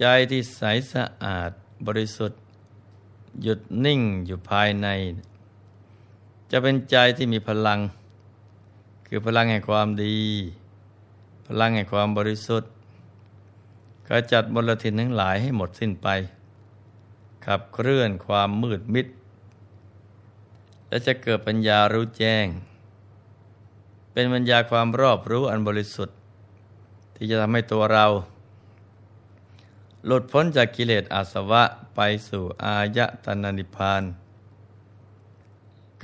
ใจที่ใสสะอาดบริสุทธิ์ หยุดนิ่งอยู่ภายใน จะเป็นใจที่มีพลัง คือพลังแห่งความดี พลังแห่งความบริสุทธิ์กระจัดมลทินทั้งหลายให้หมดสิ้นไป ขับเคลื่อนความมืดมิด และจะเกิดปัญญารู้แจ้ง เป็นปัญญาความรอบรู้อันบริสุทธิ์ ที่จะทำให้ตัวเรา หลุดพ้นจากกิเลสอาสวะไปสู่อายะตนานิพาน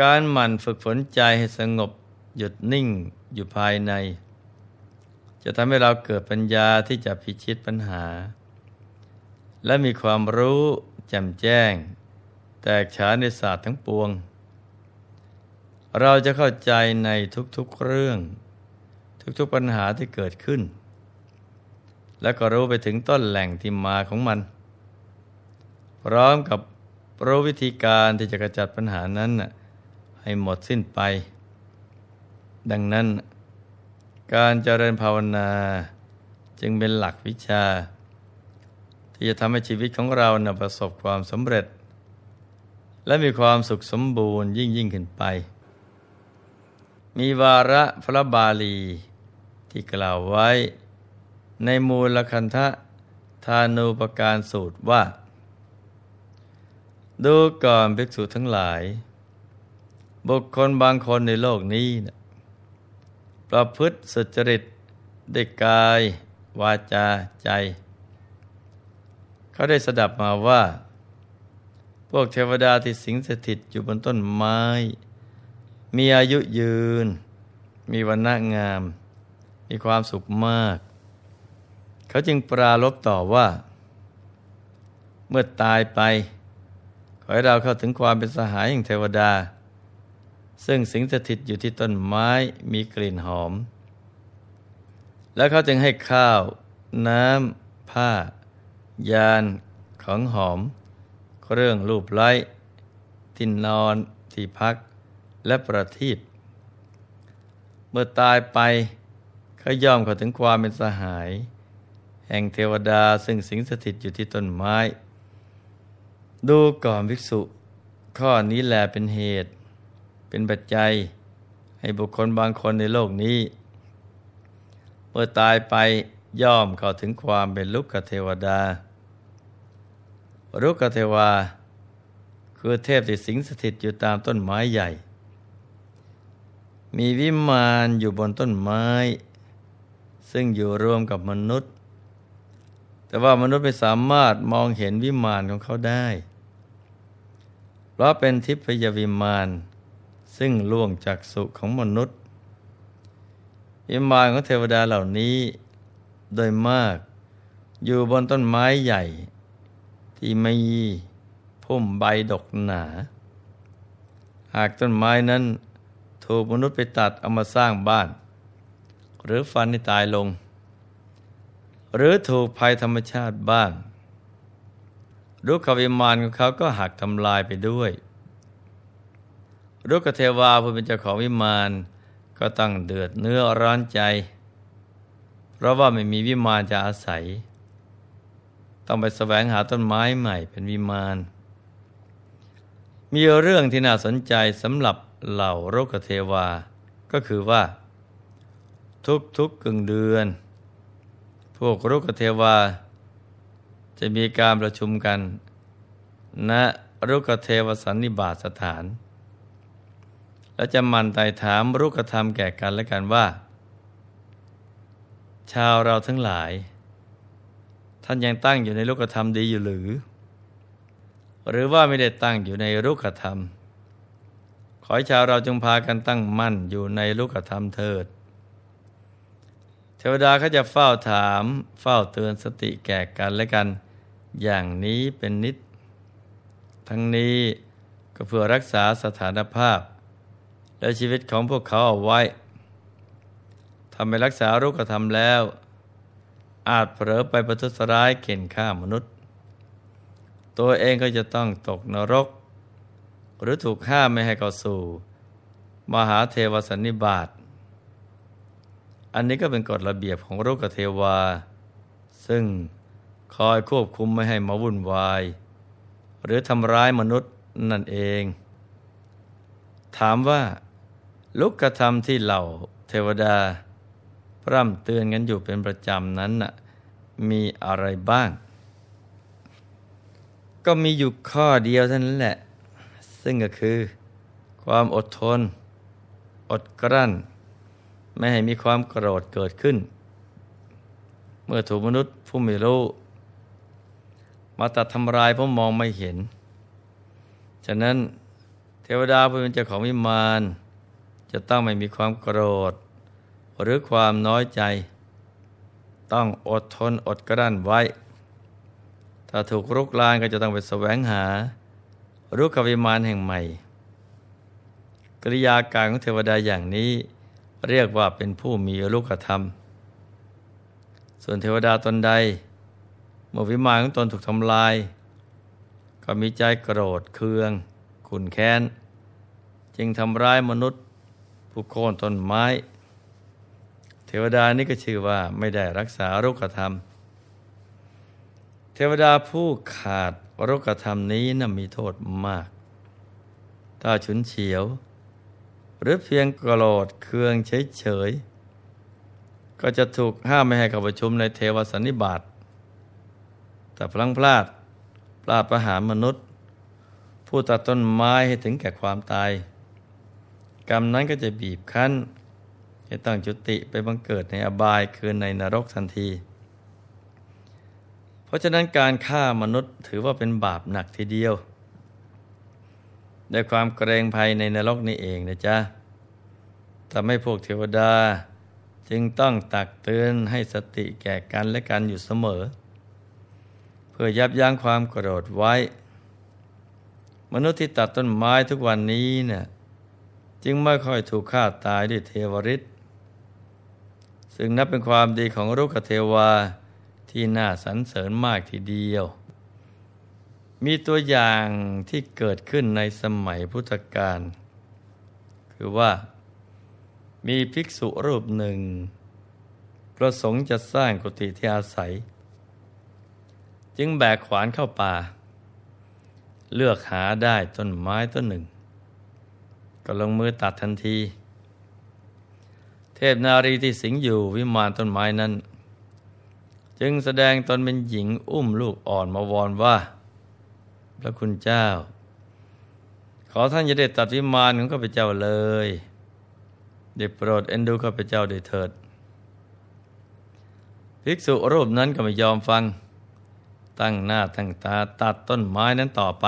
การหมั่นฝึกฝนใจให้สงบหยุดนิ่งอยู่ภายใน จะทำให้เราเกิดปัญญาที่จะพิชิตปัญหา และมีความรู้แจ่มแจ้ง แตกฉานในศาสตร์ทั้งปวง เราจะเข้าใจในทุกๆเรื่อง ทุกๆปัญหาที่เกิดขึ้น และก็รู้ไปถึงต้นแหล่งที่มาของมัน พร้อมกับรู้วิธีการที่จะกระจัดปัญหานั้นให้หมดสิ้นไป ดังนั้น การเจริญภาวนาจึงเป็นหลักวิชา ที่จะทำให้ชีวิตของเรานะประสบความสำเร็จ และมีความสุขสมบูรณ์ยิ่งยิ่งขึ้นไป มีวาระพระบาลีที่กล่าวไว้ ในมูลคันธะทานุปการสูตรว่า ดูก่อนภิกษุทั้งหลาย บุคคลบางคนในโลกนี้นะประพฤติสุจริตได้กาย วาจาใจ เขาได้สดับมาว่า พวกเทวดาที่สิงสถิตอยู่บนต้นไม้ มีอายุยืน มีวันณะงาม มีความสุขมาก เขาจึงปราลบต่อว่า เมื่อตายไป ขอให้เราเข้าถึงความเป็นสหายแห่งเทวดา ซึ่งสิงสถิตอยู่ที่ต้นไม้มีกลิ่นหอม แล้วเขาจึงให้ข้าว น้ำ ผ้า ยาน ของหอม เครื่องรูปไล้ที่นอน ที่พัก และประทีปเมื่อตายไปเขาย่อมเข้าถึงความเป็นสหาย แห่งเทวดาซึ่งสิงสถิตอยู่ที่ต้นไม้ ดูก่อนภิกษุ ข้อนี้แหละเป็นเหตุ เป็นปัจจัย ให้บุคคลบางคนในโลกนี้ เมื่อตายไปย่อมเข้าถึงความเป็นลุกเทวดาลุกเทวา คือเทพที่สิงสถิตอยู่ตามต้นไม้ใหญ่ มีวิมานอยู่บนต้นไม้ ซึ่งอยู่รวมกับมนุษย์ แต่ว่ามนุษย์ไม่สามารถมองเห็นวิมานของเขาได้ เพราะเป็นทิพยวิมาน ซึ่งล่วงจากสุของมนุษย์ วิมานของเทวดาเหล่านี้ โดยมากอยู่บนต้นไม้ใหญ่ ที่ไม่พุ่มใบดกหนา หากต้นไม้นั้นถูกมนุษย์ไปตัดเอามาสร้างบ้าน หรือฟันให้ตายลง หรือถูกภัยธรรมชาติบ้างรูขวิมานของเขาก็หักทำลายไปด้วยรุกเทวาผู้เป็นเจ้าของวิมานก็ต้องเดือดเนื้อร้อนใจ เพราะว่าไม่มีวิมานจะอาศัย ต้องไปแสวงหาต้นไม้ใหม่เป็นวิมาน มีเรื่องที่น่าสนใจสำหรับเหล่ารุกเทวา ก็คือว่า ทุกๆกกึ่งเดือน พวกรุกเทวา จะมีการประชุมกันณรุกเทวสันนิบาตสถาน และจะมันไต่ถามรุกธรรมแก่กันและกันว่า ชาวเราทั้งหลาย ท่านยังตั้งอยู่ในรุกธรรมดีอยู่หรือ หรือว่าไม่ได้ตั้งอยู่ในรุกธรรม ขอให้ชาวเราจงพากันตั้งมั่นอยู่ในรุกธรรมเถิด เทวดาเขาจะเฝ้าถาม เฝ้าเตือนสติแก่กันและกัน อย่างนี้เป็นนิด ทั้งนี้ก็เพื่อรักษาสถานภาพ และชีวิตของพวกเขาเอาไว้ทำให้รักษารูกธรรมแล้ว อาจเผลอไปประทุษร้ายเข็นฆ่ามนุษย์ ตัวเองก็จะต้องตกนรก หรือถูกห้ามไม่ให้เข้าสู่ มหาเทวสันนิบาต อันนี้ก็เป็นกฎระเบียบของโรกเทวา ซึ่งคอยควบคุมไม่ให้มาวุ่นวาย หรือทำร้ายมนุษย์นั่นเอง ถามว่าลุกกระทำที่เหล่าเทวดา พร่ำเตือนกันอยู่เป็นประจำนั้นน่ะมีอะไรบ้าง ก็มีอยู่ข้อเดียวเท่านั้นแหละ ซึ่งก็คือ ความอดทน อดกลั้น ไม่ให้มีความโกรธเกิดขึ้น เมื่อถูกมนุษย์ผู้ไม่รู้ มาตัดทำลายเพราะมองไม่เห็น ฉะนั้นเทวดาผู้เป็นเจ้าของวิมานจะต้องไม่มีความโกรธ หรือความน้อยใจ ต้องอดทนอดกลั้นไว้ ถ้าถูกรุกลานก็จะต้องไปแสวงหารุกขวิมานแห่งใหม่ กริยาการของเทวดาอย่างนี้ เรียกว่าเป็นผู้มีรุกธรรม ส่วนเทวดาตนใด เมื่อวิมานของตนถูกทำลาย ก็มีใจโกรธเคือง ขุนแค้น จึงทำร้ายมนุษย์ ผู้โค่นต้นไม้ เทวดานี้ก็ชื่อว่าไม่ได้รักษารุกธรรม เทวดาผู้ขาดรุกธรรมนี้นะ่ะมีโทษมาก ถ้าฉุนเฉียว หรือเพียงโกรธเคืองเฉยๆก็จะถูกห้ามไม่ให้เข้าประชุมในเทวสันนิบาตแต่พลังพลาดปลาประหารมนุษย์ ผู้ตัดต้นไม้ให้ถึงแก่ความตาย กรรมนั้นก็จะบีบคั้นให้ต้องจุติไปบังเกิดในอบายคือในนรกทันที เพราะฉะนั้นการฆ่ามนุษย์ถือว่าเป็นบาปหนักทีเดียว ด้วยความเกรงภัยในนรกนี่เองนะจ๊ะทำให้พวกเทวดา จึงต้องตักเตือนให้สติแก่กันและกันอยู่เสมอ เพื่อยับยั้งความโกรธไว้ มนุษย์ที่ตัดต้นไม้ทุกวันนี้เนี่ยจึงไม่ค่อยถูกฆ่าตายด้วยเทวริษซึ่งนับเป็นความดีของรุกเทวาที่น่าสรรเสริญมากทีเดียว มีตัวอย่างที่เกิดขึ้นในสมัยพุทธกาลคือว่ามีภิกษุรูปหนึ่ง ประสงค์จะสร้างกุฏิที่อาศัย จึงแบกขวานเข้าป่า เลือกหาได้ต้นไม้ต้นหนึ่ง ก็ลงมือตัดทันที เทพนารีที่สิงอยู่วิมานต้นไม้นั้น จึงแสดงตนเป็นหญิงอุ้มลูกอ่อนมาวอนว่า พระคุณเจ้า ขอท่านอย่าได้ตัดวิมานของข้าพเจ้าเลยได้โปรดเอ็นดูข้าพเจ้าด้วยเถิด ภิกษุรูปนั้นก็ไม่ยอมฟัง ตั้งหน้าตั้งตาตัดต้นไม้นั้นต่อไป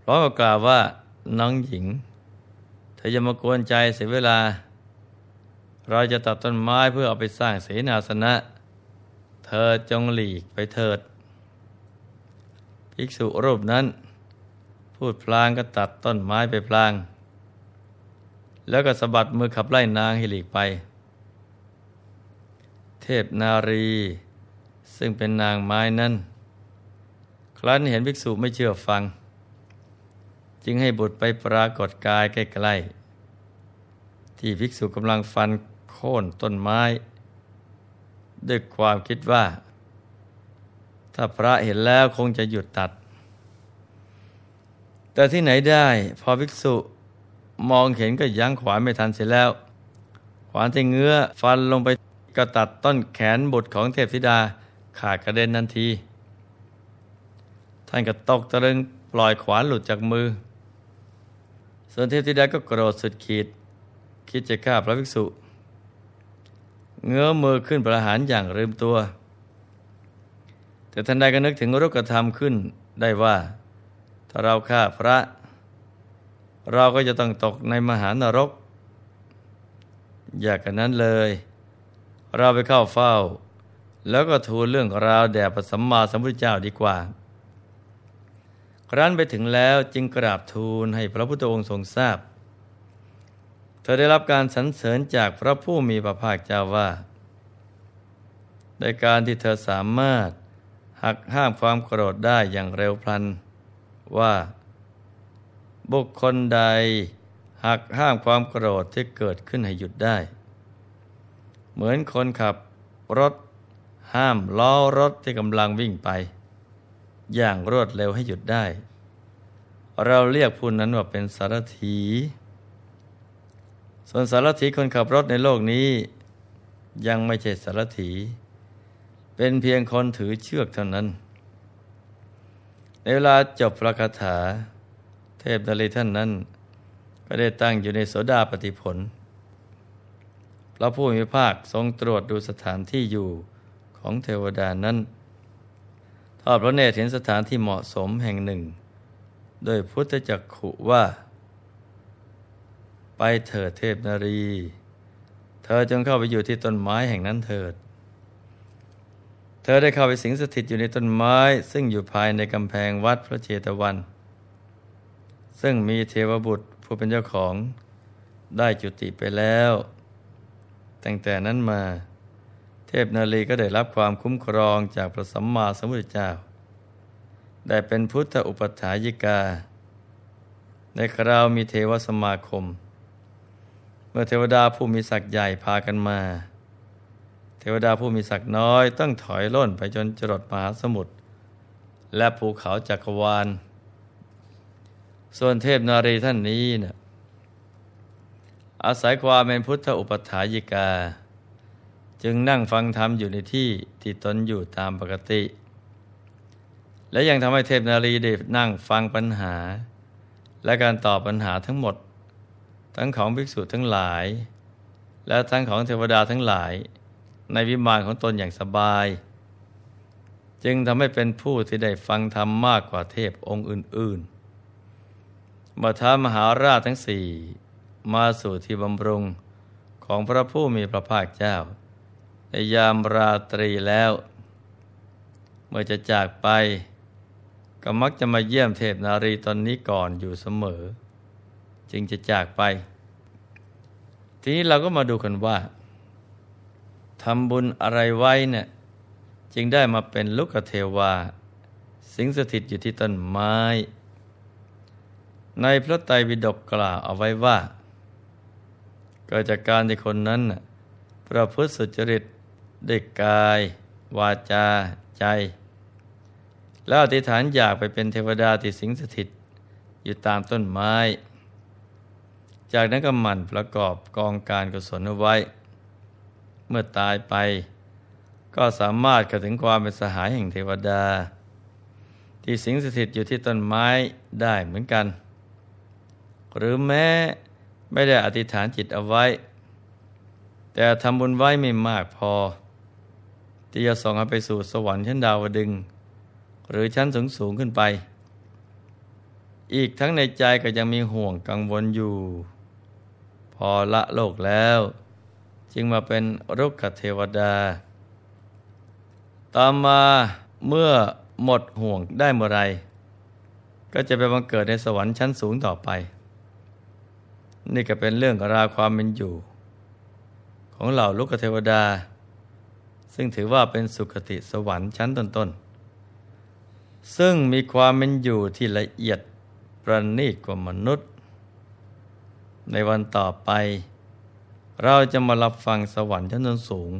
เพราะกล่าวว่าน้องหญิง เธอจะมากวนใจเสียเวลา เราจะตัดต้นไม้เพื่อเอาไปสร้างเสนาสนะ เธอจงหลีกไปเถิด ภิกษุรูปนั้น พูดพลางก็ตัดต้นไม้ไปพลาง แล้วก็สะบัดมือขับไล่นางให้หลีกไป เทพนารี ซึ่งเป็นนางไม้นั้น ครั้นเห็นภิกษุไม่เชื่อฟัง จึงให้บุตรไปปรากฏกายใกล้ๆ ที่ภิกษุกำลังฟันโค่นต้นไม้ ด้วยความคิดว่า ถ้าพระเห็นแล้วคงจะหยุดตัด แต่ที่ไหนได้ พอภิกษุมองเห็นก็ยั้งขวานไม่ทันเสร็จแล้ว ขวานที่เงื้อฟันลงไปก็ตัดต้นแขนบุตรของเทพธิดาขาดกระเด็นทันที ท่านก็ตกตะลึงปล่อยขวานหลุดจากมือ ส่วนเทพธิดาก็โกรธสุดขีด คิดจะฆ่าพระภิกษุ เงื้อมือขึ้นประหารอย่างลืมตัว แต่ท่านใดก็นึกถึงรุกธรรมขึ้นได้ว่า ถ้าเราฆ่าพระ เราก็จะต้องตกในมหานรก อยากกันนั้นเลย เราไปเข้าเฝ้า แล้วก็ทูลเรื่องราวแด่พระสัมมาสัมพุทธเจ้าดีกว่า ครั้นไปถึงแล้วจึงกราบทูลให้พระพุทธองค์ทรงทราบ เธอได้รับการสรรเสริญจากพระผู้มีพระภาคเจ้าว่าในการที่เธอสามารถ หักห้ามความโกรธได้อย่างเร็วพลัน ว่า บุคคลใด หักห้ามความโกรธที่เกิดขึ้นให้หยุดได้ เหมือนคนขับรถ ห้ามล้อรถที่กำลังวิ่งไป อย่างรวดเร็วให้หยุดได้ เราเรียกผู้นั้นว่าเป็นสารถี ส่วนสารถีคนขับรถในโลกนี้ ยังไม่ใช่สารถี เป็นเพียงคนถือเชือกเท่านั้น ในเวลาจบพระคาถา เทพนาลีท่านนั้น ก็ได้ตั้งอยู่ในโสดาปฏิผล พระผู้มีภาคทรงตรวจดูสถานที่อยู่ของเทวดานั้น ทอดพระเนตรเห็นสถานที่เหมาะสมแห่งหนึ่ง โดยพุทธจักขุว่า ไปเถิดเทพนารี เธอจงเข้าไปอยู่ที่ต้นไม้แห่งนั้นเถิด ธอได้เข้าไปสิงสถิตอยู่ในต้นไม้ ซึ่งอยู่ภายในกำแพงวัดพระเจตวัน ซึ่งมีเทวบุตรผู้เป็นเจ้าของได้จุติไปแล้ว ตั้งแต่นั้นมา เทพนาลีก็ได้รับความคุ้มครองจากพระสัมมาสัมพุทธเจ้า ได้เป็นพุทธอุปถายิกา ในคราวมีเทวสมาคม เมื่อเทวดาผู้มีศักดิ์ใหญ่พากันมา เทวดาผู้มีศักดิ์น้อยต้องถอยล่นไปจนจรดมหาสมุทรและภูเขาจักรวาล ส่วนเทพนารีท่านนี้เนะ่ยอาศัยความเป็นพุทธอุปถายิกา จึงนั่งฟังธรรมอยู่ในที่ที่ตนอยู่ตามปกติ และยังทำให้เทพนารีได้นั่งฟังปัญหา และการตอบปัญหาทั้งหมด ทั้งของภิกษุทั้งหลาย และทั้งของเทวดาทั้งหลาย ในวิมานของตนอย่างสบาย จึงทำให้เป็นผู้ที่ได้ฟังธรรมมากกว่าเทพองค์อื่นๆบัท้ามหาราชทั้งสี่มาสู่ที่บำรุงของพระผู้มีพระภาคเจ้า ในยามราตรีแล้ว เมื่อจะจากไป ก็มักจะมาเยี่ยมเทพนารีตอนนี้ก่อนอยู่เสมอ จึงจะจากไป ทีนี้เราก็มาดูกันว่า ทำบุญอะไรไว้เนี่ยจึงได้มาเป็นลุกเทวา สิงสถิตอยู่ที่ต้นไม้ ในพระไตรปิฎกกล่าวเอาไว้ว่า เกิดจากการที่คนนั้นประพฤติสุจริตด้วยกาย วาจา ใจ แล้วอธิษฐานอยากไปเป็นเทวดาที่สิงสถิตอยู่ตามต้นไม้ จากนั้นก็หมั่นประกอบกองการกุศลเอาไว้ เมื่อตายไป ก็สามารถเข้าถึงความเป็นสหายแห่งเทวดา ที่สิงสถิตอยู่ที่ต้นไม้ได้เหมือนกัน หรือแม้ไม่ได้อธิษฐานจิตเอาไว้ แต่ทำบุญไว้ไม่มากพอ ที่จะส่งให้ไปสู่สวรรค์ชั้นดาวดึง หรือชั้นสูงสูงขึ้นไป อีกทั้งในใจก็ยังมีห่วงกังวลอยู่ พอละโลกแล้ว จึงมาเป็นรุกขเทวดา ต่อมาเมื่อหมดห่วงได้เมื่อไร ก็จะไปบังเกิดในสวรรค์ชั้นสูงต่อไป นี่ก็เป็นเรื่องราวความเป็นอยู่ ของเหล่าลูกเทวดา ซึ่งถือว่าเป็นสุคติสวรรค์ชั้นต้นๆ ซึ่งมีความเป็นอยู่ที่ละเอียดประณีตกว่ามนุษย์ ในวันต่อไป เราจะมารับฟังสวรรค์ชั้นนสูง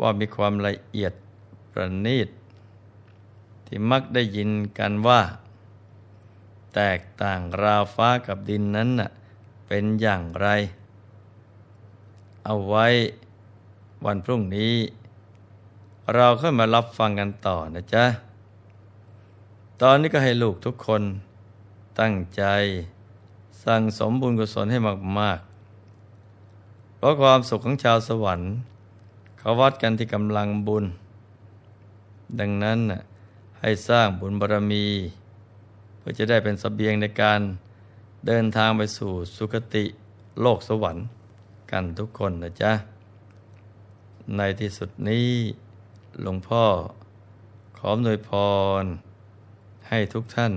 ว่ามีความละเอียดประณีต ที่มักได้ยินกันว่า แตกต่างราวฟ้ากับดินนั้นน่ะเป็นอย่างไร เอาไว้วันพรุ่งนี้ เราค่อยมารับฟังกันต่อนะจ๊ะ ตอนนี้ก็ให้ลูกทุกคนตั้งใจ สั่งสมบุญกุศลให้มาก ๆ เพราะความสุขของชาวสวรรค์ เขาวัดกันที่กำลังบุญ ดังนั้นให้สร้างบุญบารรมี เพื่อจะได้เป็นสเสบียงในการเดินทางไปสู่สุคติโลกสวรรค์กันทุกคนนะจ๊ะ ในที่สุดนี้หลวงพ่อขอหน่วยพร ให้ทุกท่าน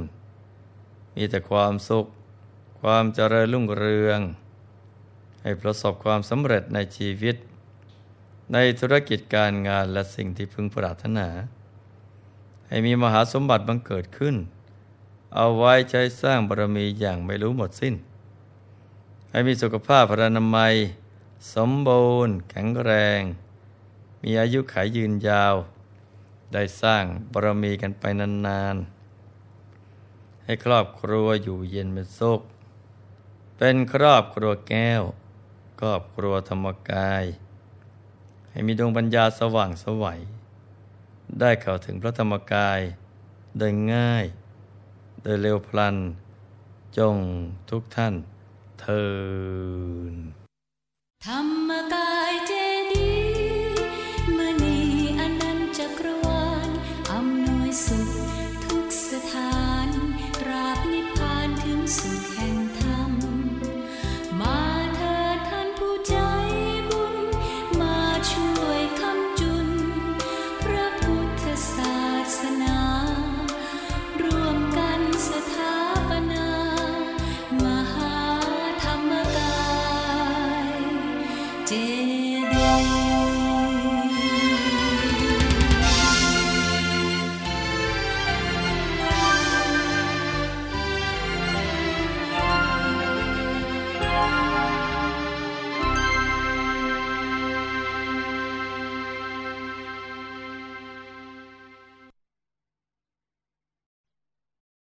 มีแต่ความสุข ความเจริญรุ่งเรือง ให้ประสบความสำเร็จในชีวิต ในธุรกิจการงานและสิ่งที่พึงปรารถนา ให้มีมหาสมบัติบังเกิดขึ้น เอาไว้ใช้สร้างบารมีอย่างไม่รู้หมดสิ้น ให้มีสุขภาพพรรณนามัย สมบูรณ์ แข็งแรง มีอายุขายยืนยาว ได้สร้างบารมีกันไปนานๆ ให้ครอบครัวอยู่เย็นเป็นสุขเป็นครอบครัวแก้ว ครอบครัวธรรมกาย ให้มีดวงปัญญาสว่างสวัย ได้เข้าถึงพระธรรมกาย โดยง่าย โดยเร็วพลัน จงทุกท่านเทินธรรมกายเจ